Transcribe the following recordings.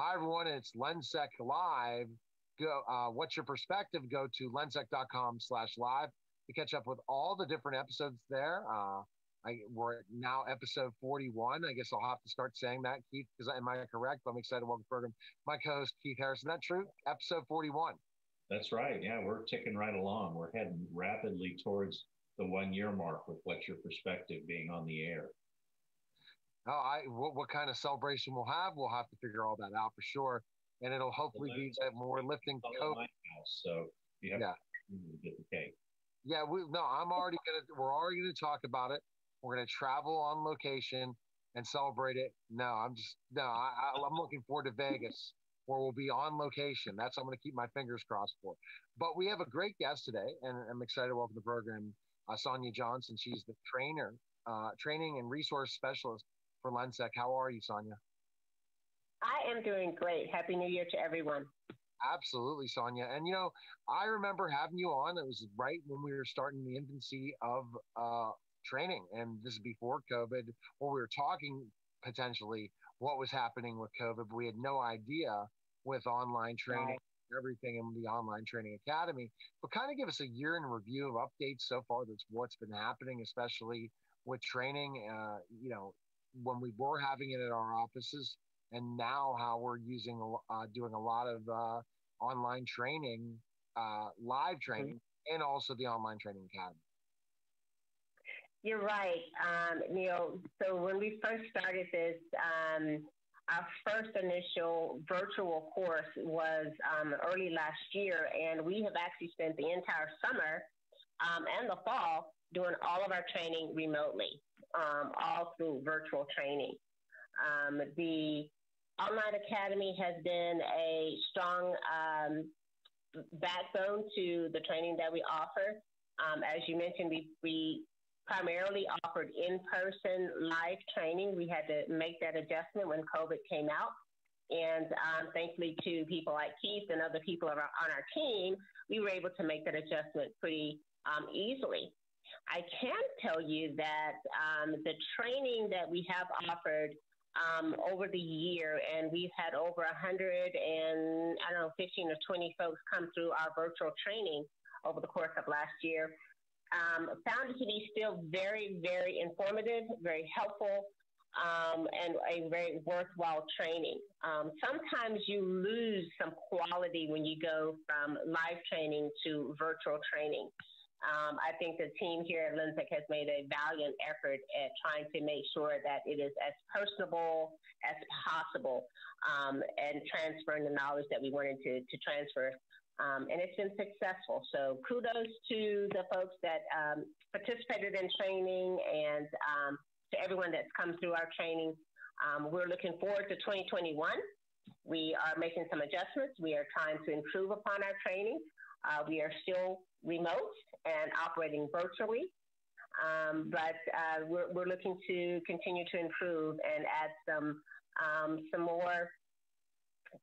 Hi, everyone. It's Lensec Live. Go. Uh, what's your perspective? Go to lensec.com slash live to catch up with all the different episodes there. Uh, I, we're now episode 41. I guess I'll have to start saying that, Keith, because am I correct? I'm excited to welcome the program. My co-host, Keith Harrison. That true? Episode 41. That's right. Yeah, we're ticking right along. We're heading rapidly towards the one year mark with What's Your Perspective being on the air. Oh, I what, what kind of celebration we'll have, we'll have to figure all that out for sure. And it'll hopefully be that more lifting COVID. House, so you have yeah. to get the cake. Yeah, we no, I'm already gonna we're already gonna talk about it. We're gonna travel on location and celebrate it. No, I'm just no, I, I, I'm looking forward to Vegas where we'll be on location. That's what I'm going to keep my fingers crossed for. But we have a great guest today, and I'm excited to welcome the program uh, Sonia Johnson. She's the trainer, uh, training and resource specialist for Lensec. How are you, Sonia? I am doing great. Happy New Year to everyone. Absolutely, Sonia. And you know, I remember having you on. It was right when we were starting the infancy of uh, training, and this is before COVID, where we were talking potentially what was happening with COVID. But we had no idea with online training. Right. Everything in the online training academy, but kind of give us a year in review of updates so far. That's what's been happening, especially with training. Uh, you know, when we were having it at our offices, and now how we're using uh, doing a lot of uh, online training, uh, live training, mm-hmm. and also the online training academy. You're right, um, Neil. So when we first started this, um, our first initial virtual course was um, early last year, and we have actually spent the entire summer um, and the fall doing all of our training remotely um, all through virtual training. Um, the Online Academy has been a strong um, backbone to the training that we offer. Um, as you mentioned, we, we primarily offered in person live training. We had to make that adjustment when COVID came out. And um, thankfully, to people like Keith and other people on our, on our team, we were able to make that adjustment pretty um, easily. I can tell you that um, the training that we have offered um, over the year, and we've had over 100 and I don't know, 15 or 20 folks come through our virtual training over the course of last year. Um, found it to be still very, very informative, very helpful, um, and a very worthwhile training. Um, sometimes you lose some quality when you go from live training to virtual training. Um, I think the team here at Lensec has made a valiant effort at trying to make sure that it is as personable as possible um, and transferring the knowledge that we wanted to, to transfer. Um, and it's been successful. So kudos to the folks that um, participated in training and um, to everyone that's come through our training. Um, we're looking forward to 2021. We are making some adjustments. We are trying to improve upon our training. Uh, we are still remote and operating virtually. Um, but uh, we're, we're, looking to continue to improve and add some um, some more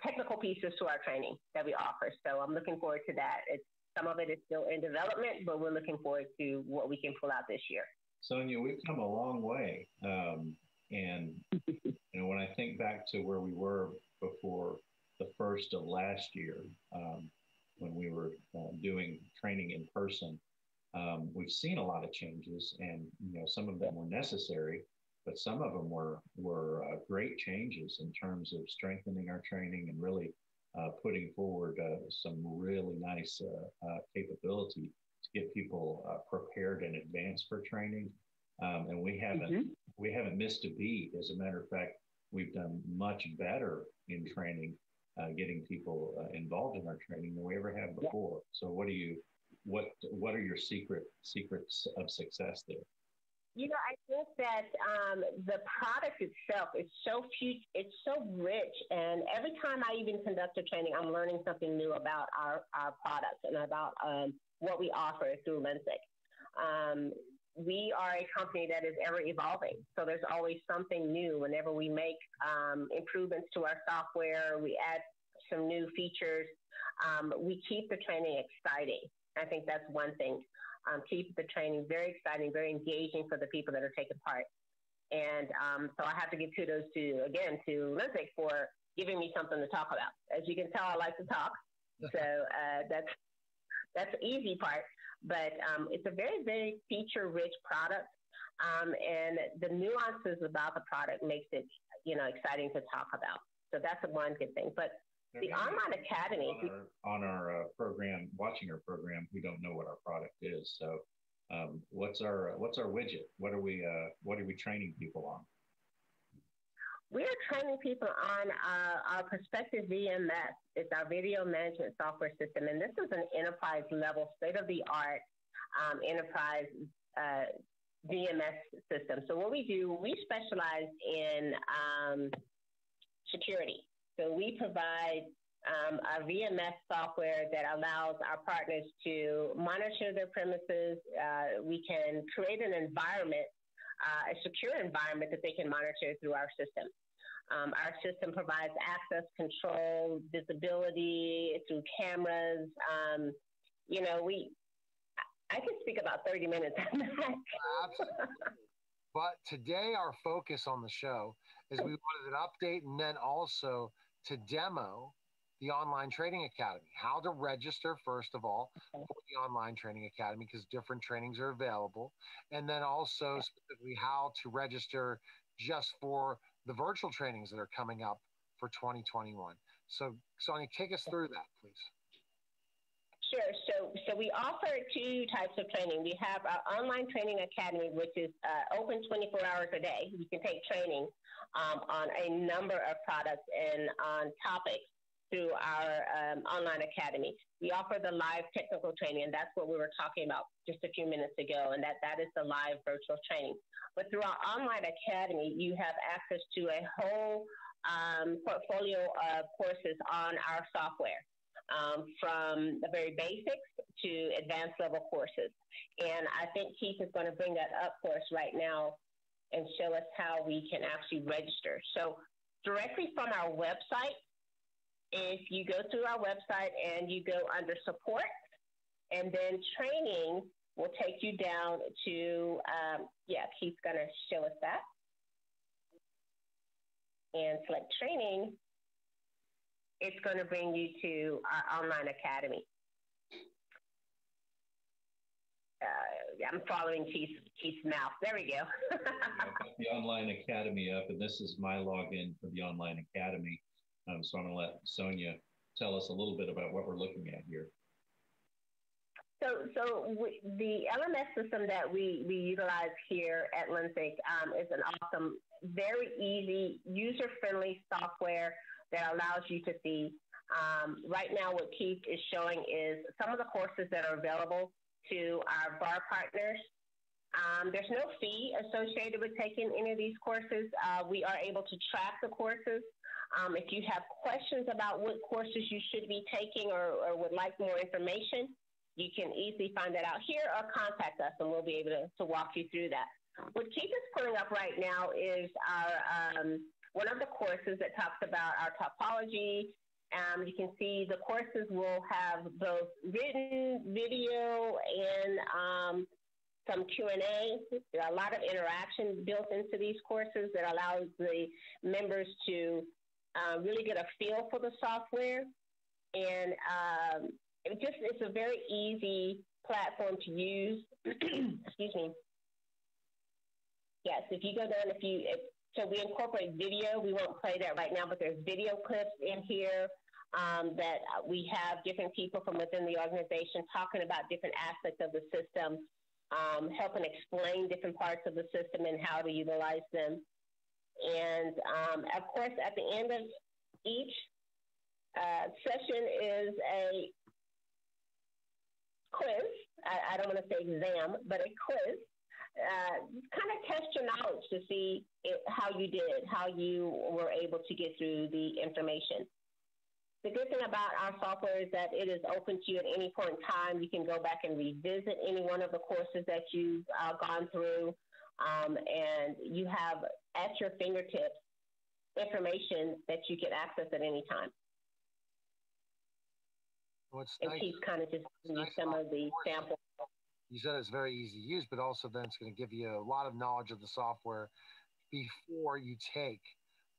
technical pieces to our training that we offer. So I'm looking forward to that. It's, some of it is still in development, but we're looking forward to what we can pull out this year. Sonia, we've come a long way, um, and you know when I think back to where we were before the first of last year, um, when we were uh, doing training in person. Um, we've seen a lot of changes, and you know some of them were necessary, but some of them were were uh, great changes in terms of strengthening our training and really uh, putting forward uh, some really nice uh, uh, capability to get people prepared in advance for training. Um, and we haven't mm-hmm. we haven't missed a beat. As a matter of fact, we've done much better in training uh, getting people uh, involved in our training than we ever have before. So, what do you, what what are your secret secrets of success there? You know, I think that um, the product itself is so huge, it's so rich, and every time I even conduct a training, I'm learning something new about our our products and about um, what we offer through Lensec. Um, we are a company that is ever evolving. So there's always something new whenever we make um, improvements to our software, we add some new features. Um, we keep the training exciting. I think that's one thing. Um, keep the training very exciting, very engaging for the people that are taking part. And um, so I have to give kudos to, again, to Lensec for giving me something to talk about. As you can tell, I like to talk, so uh, that's that's the easy part. But um, it's a very very feature rich product, um, and the nuances about the product makes it you know exciting to talk about. So that's one good thing. But the online academy on our, on our uh, program, watching our program, we don't know what our product is. So, um, what's our what's our widget? What are we uh, what are we training people on? We are training people on uh, our Perspective VMS. It's our video management software system, and this is an enterprise level, state of the art um, enterprise uh, VMS system. So what we do, we specialize in um, security. So we provide um, a VMS software that allows our partners to monitor their premises. Uh, we can create an environment, uh, a secure environment that they can monitor through our system. Um, our system provides access control, visibility through cameras. Um, you know, we, I can speak about 30 minutes on that. Absolutely. But today, our focus on the show is we wanted an update and then also to demo the Online Training Academy, how to register, first of all, for the Online Training Academy, because different trainings are available. And then also specifically how to register just for the virtual trainings that are coming up for 2021. So, Sonia, take us through that, please. Sure. So, so we offer two types of training. We have our online training academy, which is uh, open 24 hours a day. You can take training um, on a number of products and on topics through our um, online academy. We offer the live technical training, and that's what we were talking about just a few minutes ago, and that, that is the live virtual training. But through our online academy, you have access to a whole um, portfolio of courses on our software. Um, from the very basics to advanced level courses. And I think Keith is going to bring that up for us right now and show us how we can actually register. So, directly from our website, if you go to our website and you go under support, and then training will take you down to, um, yeah, Keith's going to show us that. And select training, it's going to bring you to our online academy. uh, I'm following Keith's, Keith's mouth. There we go. the online academy up, and this is my login for the online academy. Um, so I'm going to let Sonia tell us a little bit about what we're looking at here. So, so we, the LMS system that we, we utilize here at Lensec um, is an awesome, very easy, user friendly software that allows you to see. Um, right now, what Keith is showing is some of the courses that are available to our VAR partners. Um, there's no fee associated with taking any of these courses. Uh, we are able to track the courses. Um, if you have questions about what courses you should be taking or, or, would like more information, you can easily find that out here or contact us and we'll be able to, to walk you through that. What Keith is pulling up right now is our um, one of the courses that talks about our topology um, you can see the courses will have both written, video, and um, some Q&A. There are a lot of interaction built into these courses that allows the members to uh, really get a feel for the software. And um, it just it's a very easy platform to use. Excuse me. Yes, if you go down, if you if, so we incorporate video. We won't play that right now, but there's video clips in here um, that we have different people from within the organization talking about different aspects of the system, um, helping explain different parts of the system and how to utilize them. And um, of course, at the end of each uh, session is a quiz. I, I don't want to say exam, but a quiz uh, kind of test your knowledge to see it, how you did, how you were able to get through the information. The good thing about our software is that it is open to you at any point in time. You can go back and revisit any one of the courses that you've uh, gone through, um, and you have at your fingertips information that you can access at any time. What's and nice, Keith kind of just giving nice some of the samples you said it's very easy to use, but also then it's going to give you a lot of knowledge of the software before you take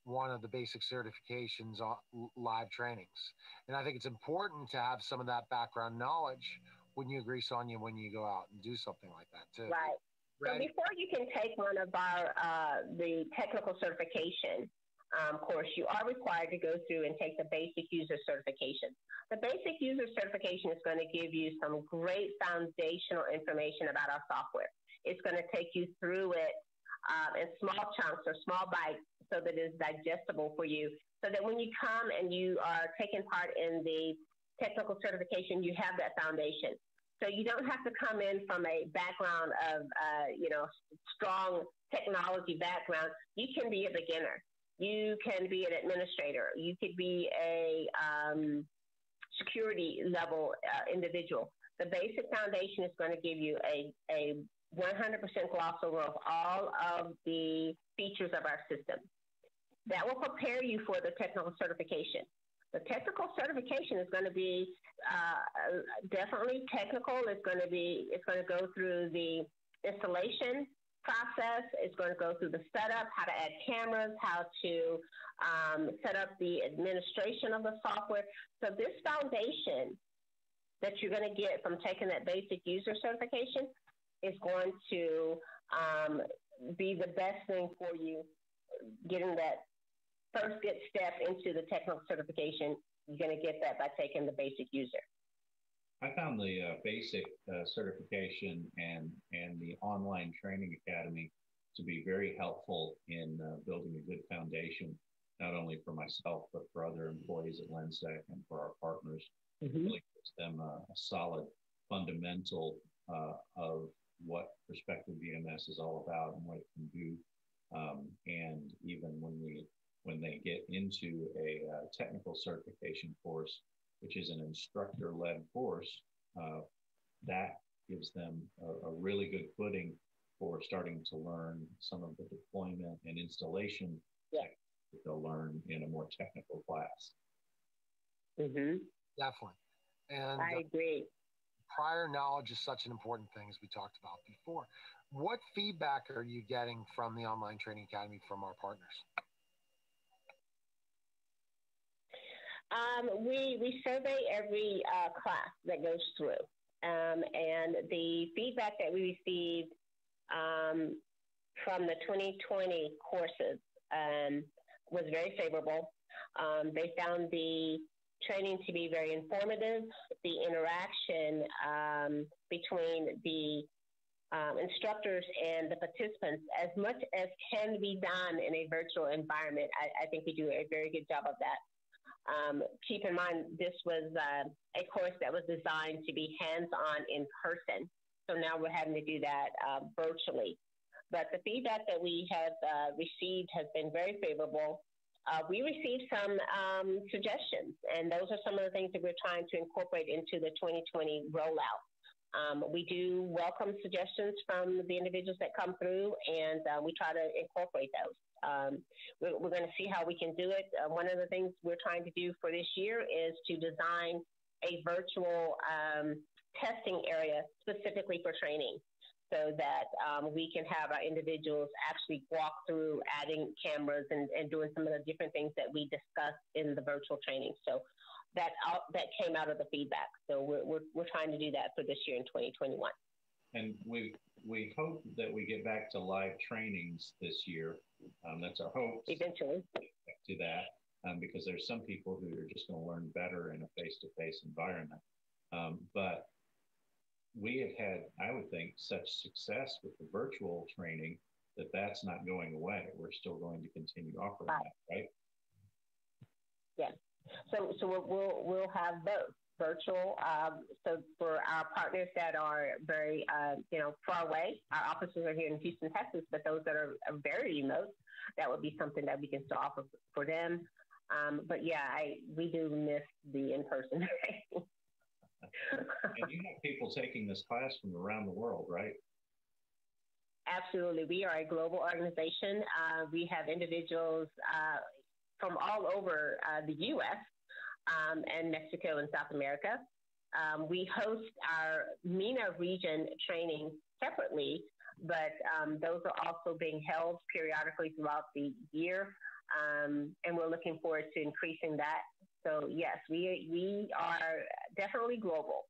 one of the basic certifications on live trainings. And I think it's important to have some of that background knowledge when you agree, Sonia, when you go out and do something like that too. Right. So before you can take one of our uh, the technical certification um, course, you are required to go through and take the basic user certification. The basic user certification is going to give you some great foundational information about our software. It's going to take you through it um, in small chunks or small bites so that it's digestible for you. So that when you come and you are taking part in the technical certification, you have that foundation. So you don't have to come in from a background of, uh, you know, strong technology background. You can be a beginner. You can be an administrator. You could be a um, security level uh, individual. The basic foundation is going to give you a, a 100% gloss over of all of the features of our system. That will prepare you for the technical certification. The technical certification is going to be uh, definitely technical. It's going to be it's going to go through the installation process. It's going to go through the setup, how to add cameras, how to um, set up the administration of the software. So this foundation that you're going to get from taking that basic user certification is going to um, be the best thing for you getting that first get step into the technical certification, you're going to get that by taking the basic user. I found the uh, basic uh, certification and and the online training academy to be very helpful in uh, building a good foundation, not only for myself but for other employees at Lensec and for our partners. Mm-hmm. It really gives them a, a solid fundamental uh, of what Perspective VMS is all about and what it can do. Um, and even when we when they get into a uh, technical certification course, which is an instructor led course, uh, that gives them a, a, really good footing for starting to learn some of the deployment and installation yeah. that they'll learn in a more technical class. Mm-hmm. Definitely. And I agree. prior knowledge is such an important thing, as we talked about before. What feedback are you getting from the Online Training Academy from our partners? Um, we, we survey every uh, class that goes through. Um, and the feedback that we received um, from the 2020 courses um, was very favorable. Um, they found the training to be very informative. The interaction um, between the instructors and the participants, as much as can be done in a virtual environment, I, I think we do a very good job of that. Um, keep in mind, this was uh, a course that was designed to be hands on in person. So now we're having to do that uh, virtually. But the feedback that we have uh, received has been very favorable. Uh, we received some um, suggestions, and those are some of the things that we're trying to incorporate into the 2020 rollout. Um, we do welcome suggestions from the individuals that come through, and uh, we try to incorporate those. Um, we're, we're going to see how we can do it. Uh, one of the things we're trying to do for this year is to design a virtual um, testing area specifically for training so that um, we can have our individuals actually walk through adding cameras and, and doing some of the different things that we discussed in the virtual training. So that out, that came out of the feedback. So we're, we're, we're trying to do that for this year in 2021. And we we hope that we get back to live trainings this year. Um, that's our hope. Eventually. To that, um, because there's some people who are just going to learn better in a face-to-face environment. Um, but we have had, I would think, such success with the virtual training that that's not going away. We're still going to continue offering right. that, right? Yes. So, so we'll, we'll have both virtual. Um, so for our partners that are very, uh, you know, far away, our offices are here in Houston, Texas, but those that are, are very remote, that would be something that we can still offer for them. Um, but yeah, I we do miss the in-person. and you have people taking this class from around the world, right? Absolutely. We are a global organization. Uh, we have individuals uh, from all over uh, the U.S um, and Mexico and South America. Um, we host our MENA region training separately, but um, those are also being held periodically throughout the year. um, and we're looking forward to increasing that. So yes, we we are definitely global.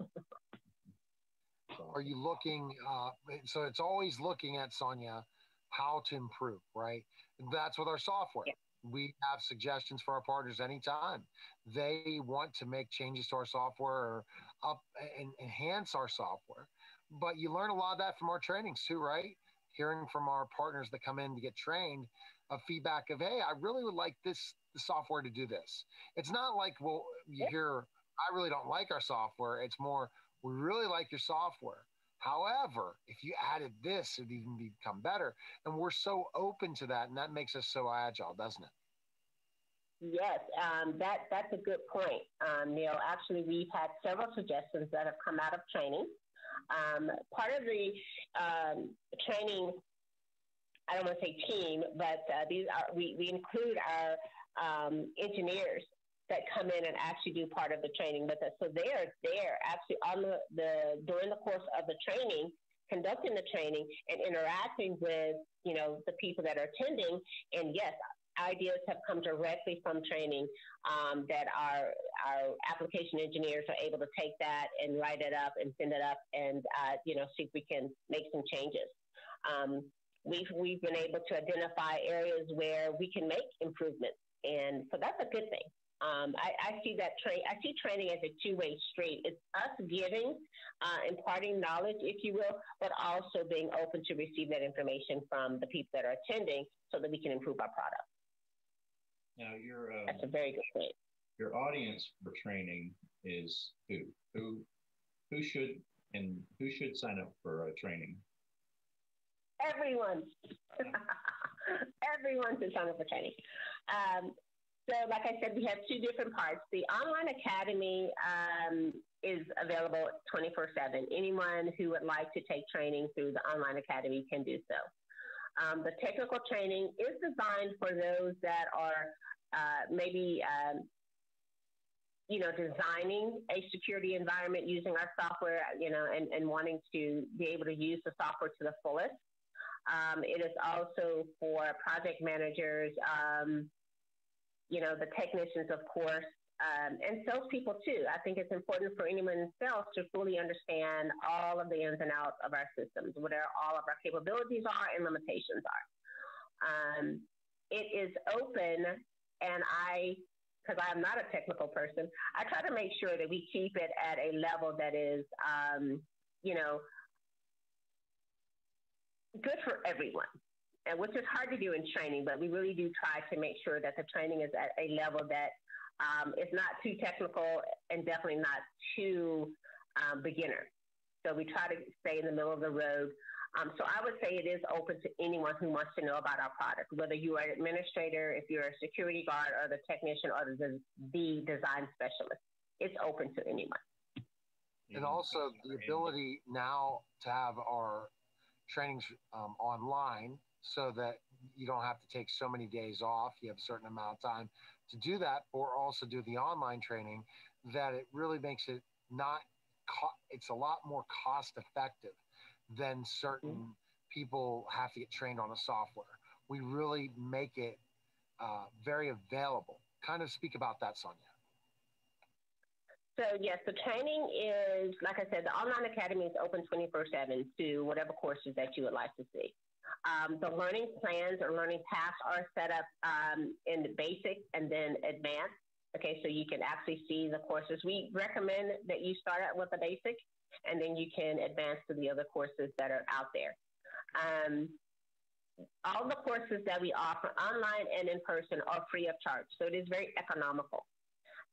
are you looking? Uh, so it's always looking at Sonia how to improve, right? That's with our software. Yeah. We have suggestions for our partners anytime they want to make changes to our software or up and enhance our software. But you learn a lot of that from our trainings too, right? Hearing from our partners that come in to get trained, a feedback of, hey, I really would like this the software to do this. It's not like, well, you hear, I really don't like our software. It's more, we really like your software. However, if you added this, it'd even become better. And we're so open to that, and that makes us so agile, doesn't it? Yes, um, that that's a good point, um, Neil. Actually, we've had several suggestions that have come out of training. Um, part of the um, training, I don't want to say team, but uh, these are we, we include our um, engineers that come in and actually do part of the training with us. So they're there actually on the, the during the course of the training, conducting the training and interacting with you know the people that are attending. And yes, ideas have come directly from training um, that our our application engineers are able to take that and write it up and send it up and uh, you know see if we can make some changes. Um, we've we've been able to identify areas where we can make improvements, and so that's a good thing. Um, I, I, see that train. I see training as a two-way street. It's us giving, uh, imparting knowledge, if you will, but also being open to receive that information from the people that are attending, so that we can improve our product. Now, your um, that's a very good point. Your audience for training is who? Who? Who should and who should sign up for uh, training? Everyone. Everyone should sign up for training. Um, so, like I said, we have two different parts. The online academy um, is available 24 7. Anyone who would like to take training through the online academy can do so. Um, the technical training is designed for those that are uh, maybe um, you know, designing a security environment using our software, you know, and, and wanting to be able to use the software to the fullest. Um, it is also for project managers, um, you know, the technicians, of course, um, and salespeople too. I think it's important for anyone sales to fully understand all of the ins and outs of our systems, what all of our capabilities are and limitations are. Um, it is open, and I, because I'm not a technical person, I try to make sure that we keep it at a level that is, um, you know, good for everyone and which is hard to do in training, but we really do try to make sure that the training is at a level that um, is not too technical and definitely not too um, beginner. So we try to stay in the middle of the road. Um, so I would say it is open to anyone who wants to know about our product, whether you are an administrator, if you're a security guard, or the technician, or the, the design specialist. It's open to anyone. And also the ability now to have our trainings um, online so that you don't have to take so many days off. You have a certain amount of time to do that, or also do the online training. That it really makes it not. Co- it's a lot more cost effective than certain mm-hmm. people have to get trained on a software. We really make it uh, very available. Kind of speak about that, Sonia. So yes, the training is, like I said, the online academy is open 24/7 to whatever courses that you would like to see. Um, the learning plans or learning paths are set up um, in the basic and then advanced. Okay, so you can actually see the courses. We recommend that you start out with the basic and then you can advance to the other courses that are out there. Um, all the courses that we offer online and in person are free of charge, so it is very economical.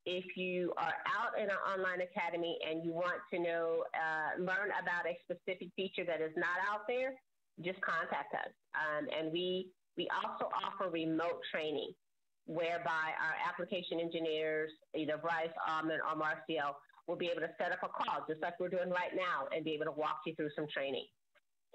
If you are out in an online academy and you want to know, uh, learn about a specific feature that is not out there, just contact us. Um, and we, we also offer remote training whereby our application engineers, either Bryce, Almond, or Marciel, will be able to set up a call, just like we're doing right now, and be able to walk you through some training.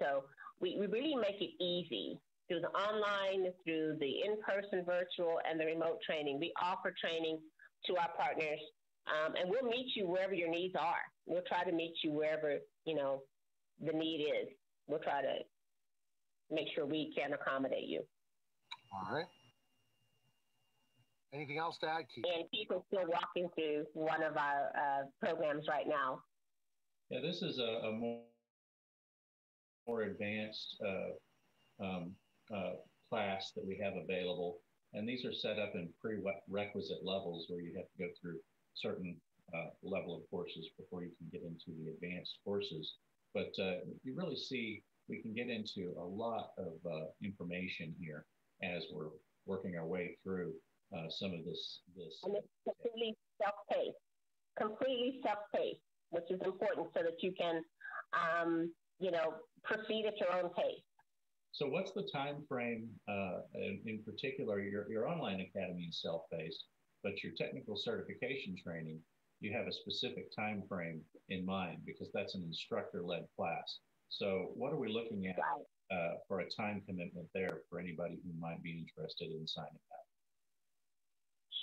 So we, we really make it easy through the online, through the in-person virtual, and the remote training. We offer training to our partners, um, and we'll meet you wherever your needs are. We'll try to meet you wherever, you know, the need is. We'll try to make sure we can accommodate you. All right. Anything else to add, Keith? And Keith is still walking through one of our uh, programs right now. Yeah, this is a, a more, more advanced uh, um, uh, class that we have available. And these are set up in prerequisite levels where you have to go through certain uh, level of courses before you can get into the advanced courses. But uh, you really see we can get into a lot of uh, information here as we're working our way through uh, some of this. This and it's completely self-paced, completely self-paced, which is important so that you can, um, you know, proceed at your own pace. So, what's the time frame? Uh, in, in, particular, your your online academy is self-paced, but your technical certification training, you have a specific time frame in mind because that's an instructor-led class. So, what are we looking at uh, for a time commitment there for anybody who might be interested in signing up?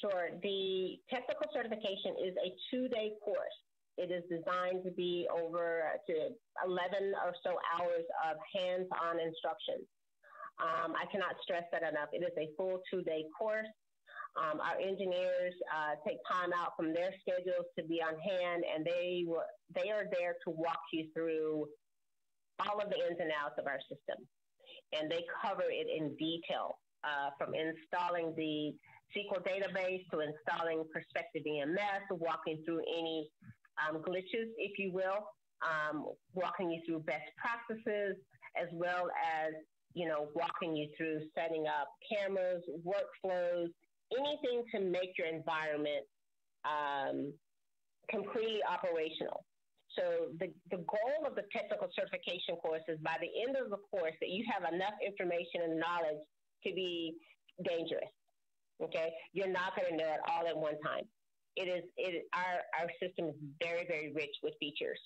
Sure. The technical certification is a two day course. It is designed to be over to 11 or so hours of hands on instruction. Um, I cannot stress that enough. It is a full two day course. Um, our engineers uh, take time out from their schedules to be on hand, and they they are there to walk you through all of the ins and outs of our system. And they cover it in detail uh, from installing the SQL database to installing Perspective VMS, walking through any um, glitches, if you will, um, walking you through best practices, as well as you know walking you through setting up cameras, workflows, anything to make your environment um, completely operational. So the, the goal of the technical certification course is by the end of the course that you have enough information and knowledge to be dangerous. Okay, you're not going to know it all at one time. It is it our our system is very very rich with features,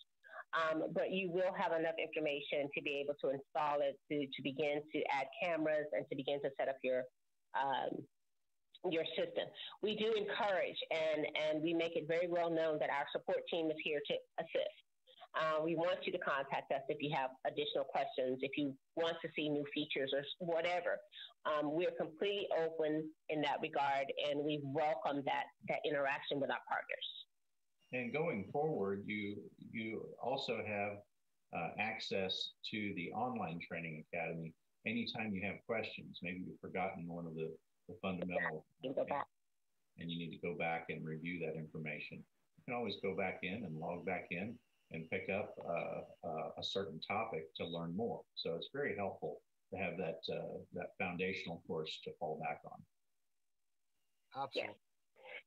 um, but you will have enough information to be able to install it to to begin to add cameras and to begin to set up your um, your system. We do encourage and, and we make it very well known that our support team is here to assist. Uh, we want you to contact us if you have additional questions, if you want to see new features or whatever. Um, we're completely open in that regard, and we welcome that that interaction with our partners. And going forward, you you also have uh, access to the online training academy anytime you have questions. Maybe you've forgotten one of the the fundamental, and you need to go back and review that information. You can always go back in and log back in and pick up uh, uh, a certain topic to learn more. So it's very helpful to have that uh, that foundational course to fall back on. Absolutely.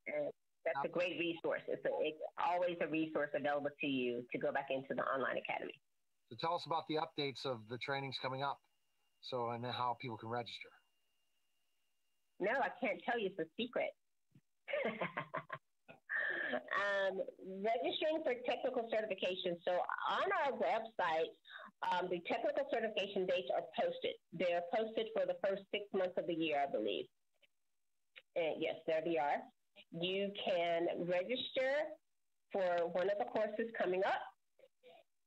Yeah. that's a great resource. It's, a, it's always a resource available to you to go back into the online academy. So tell us about the updates of the trainings coming up, so and how people can register. No, I can't tell you. It's a secret. um, registering for technical certification. So on our website, um, the technical certification dates are posted. They're posted for the first six months of the year, I believe. And yes, there they are. You can register for one of the courses coming up.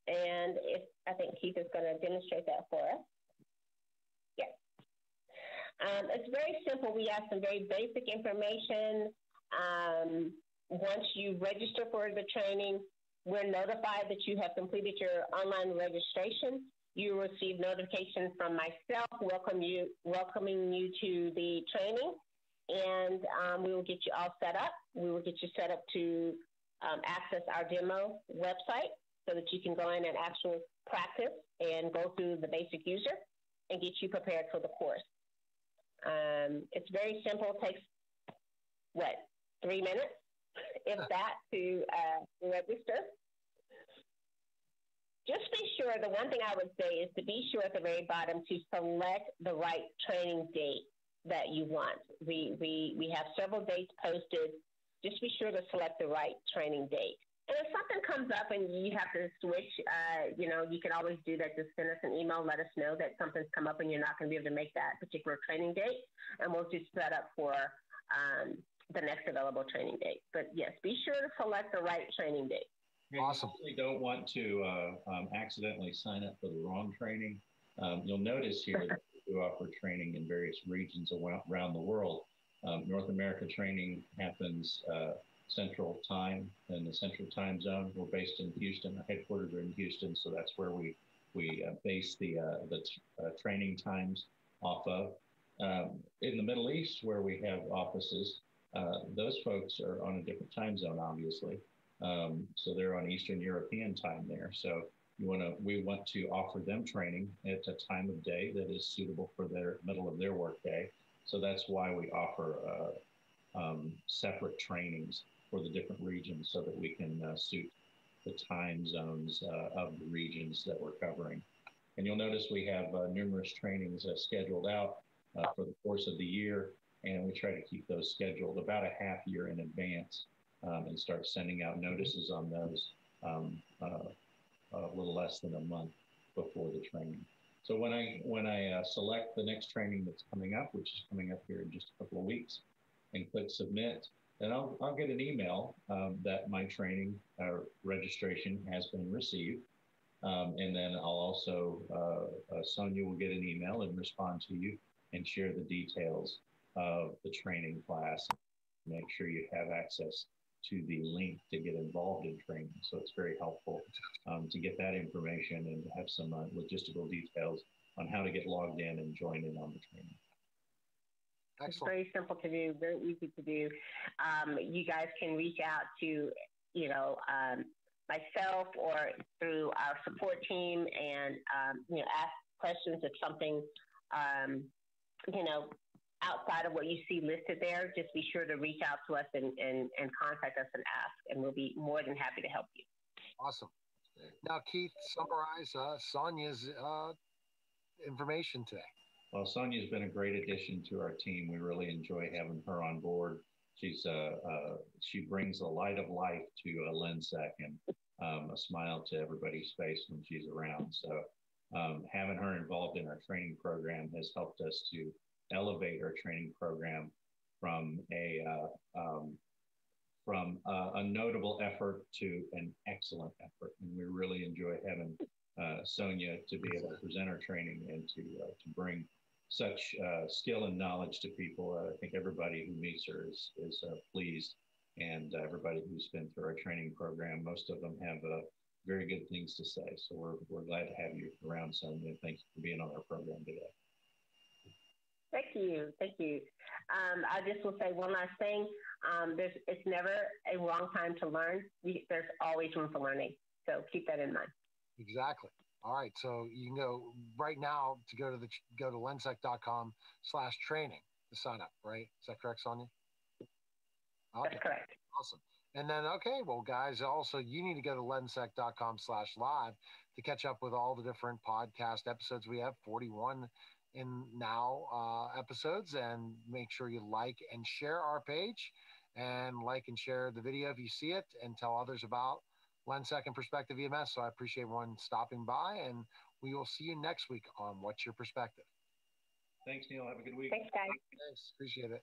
And if I think Keith is going to demonstrate that for us. Um, it's very simple. We have some very basic information. Um, once you register for the training, we're notified that you have completed your online registration. You receive notification from myself welcome you, welcoming you to the training, and um, we will get you all set up. We will get you set up to um, access our demo website so that you can go in and actually practice and go through the basic user and get you prepared for the course. Um, it's very simple. It takes what three minutes, if that, to uh, register. Just be sure. The one thing I would say is to be sure at the very bottom to select the right training date that you want. We we we have several dates posted. Just be sure to select the right training date. And if something comes up and you have to switch, uh, you know, you can always do that. Just send us an email, let us know that something's come up and you're not going to be able to make that particular training date, and we'll just set up for um, the next available training date. But yes, be sure to select the right training date. Awesome. You don't want to uh, um, accidentally sign up for the wrong training. Um, you'll notice here that we offer training in various regions around the world. Um, North America training happens uh, Central Time and the Central Time Zone. We're based in Houston. Our headquarters are in Houston, so that's where we we uh, base the uh, the uh, training times off of. Um, in the Middle East, where we have offices, uh, those folks are on a different time zone, obviously. Um, so they're on Eastern European time there. So you want to we want to offer them training at a time of day that is suitable for their middle of their workday. So that's why we offer uh, um, separate trainings for the different regions so that we can uh, suit the time zones uh, of the regions that we're covering. And you'll notice we have uh, numerous trainings uh, scheduled out for the course of the year, and we try to keep those scheduled about a half year in advance um, and start sending out notices on those um, a little less than a month before the training. So when I when I uh, select the next training that's coming up, which is coming up here in just a couple of weeks, and click submit, then I'll, I'll get an email um, that my training uh, registration has been received. Um, and then I'll also, uh, uh, Sonia will get an email and respond to you and share the details of the training class. Make sure you have access to the link to get involved in training. So it's very helpful um, to get that information and have some uh, logistical details on how to get logged in and join in on the training. Excellent. It's very simple to do, very easy to do. Um, you guys can reach out to, you know, um, myself or through our support team and, um, you know, ask questions if something, um, you know, outside of what you see listed there, just be sure to reach out to us and, and, and contact us and ask, and we'll be more than happy to help you. Awesome. Now, Keith, summarize uh, Sonia's uh, information today. Well, Sonia's been a great addition to our team. We really enjoy having her on board. She's uh, uh she brings a light of life to a Lensec and um, a smile to everybody's face when she's around. So um, having her involved in our training program has helped us to elevate our training program from a uh, um, from a, a, notable effort to an excellent effort, and we really enjoy having uh, Sonia to be able to present our training and to uh, to bring such uh, skill and knowledge to people. I think everybody who meets her is is uh, pleased, and everybody who's been through our training program, most of them have uh, very good things to say. So we're we're glad to have you around, Sonia. Thank you for being on our program today. Thank you. Thank you. Um, I just will say one last thing. Um, there's, it's never a wrong time to learn. there's always room for learning. So keep that in mind. Exactly. All right. So you can go right now to go to the go to lensec.com slash training to sign up, right? Is that correct, Sonia? Okay. That's correct. Awesome. And then, okay, well, guys, also you need to go to lensec.com slash live to catch up with all the different podcast episodes we have, 41 in now uh, episodes and make sure you like and share our page and like and share the video if you see it and tell others about Lensec and Perspective VMS. So I appreciate everyone stopping by and we will see you next week on What's Your Perspective. Thanks, Neil. Have a good week. Thanks, guys. Thanks. Appreciate it.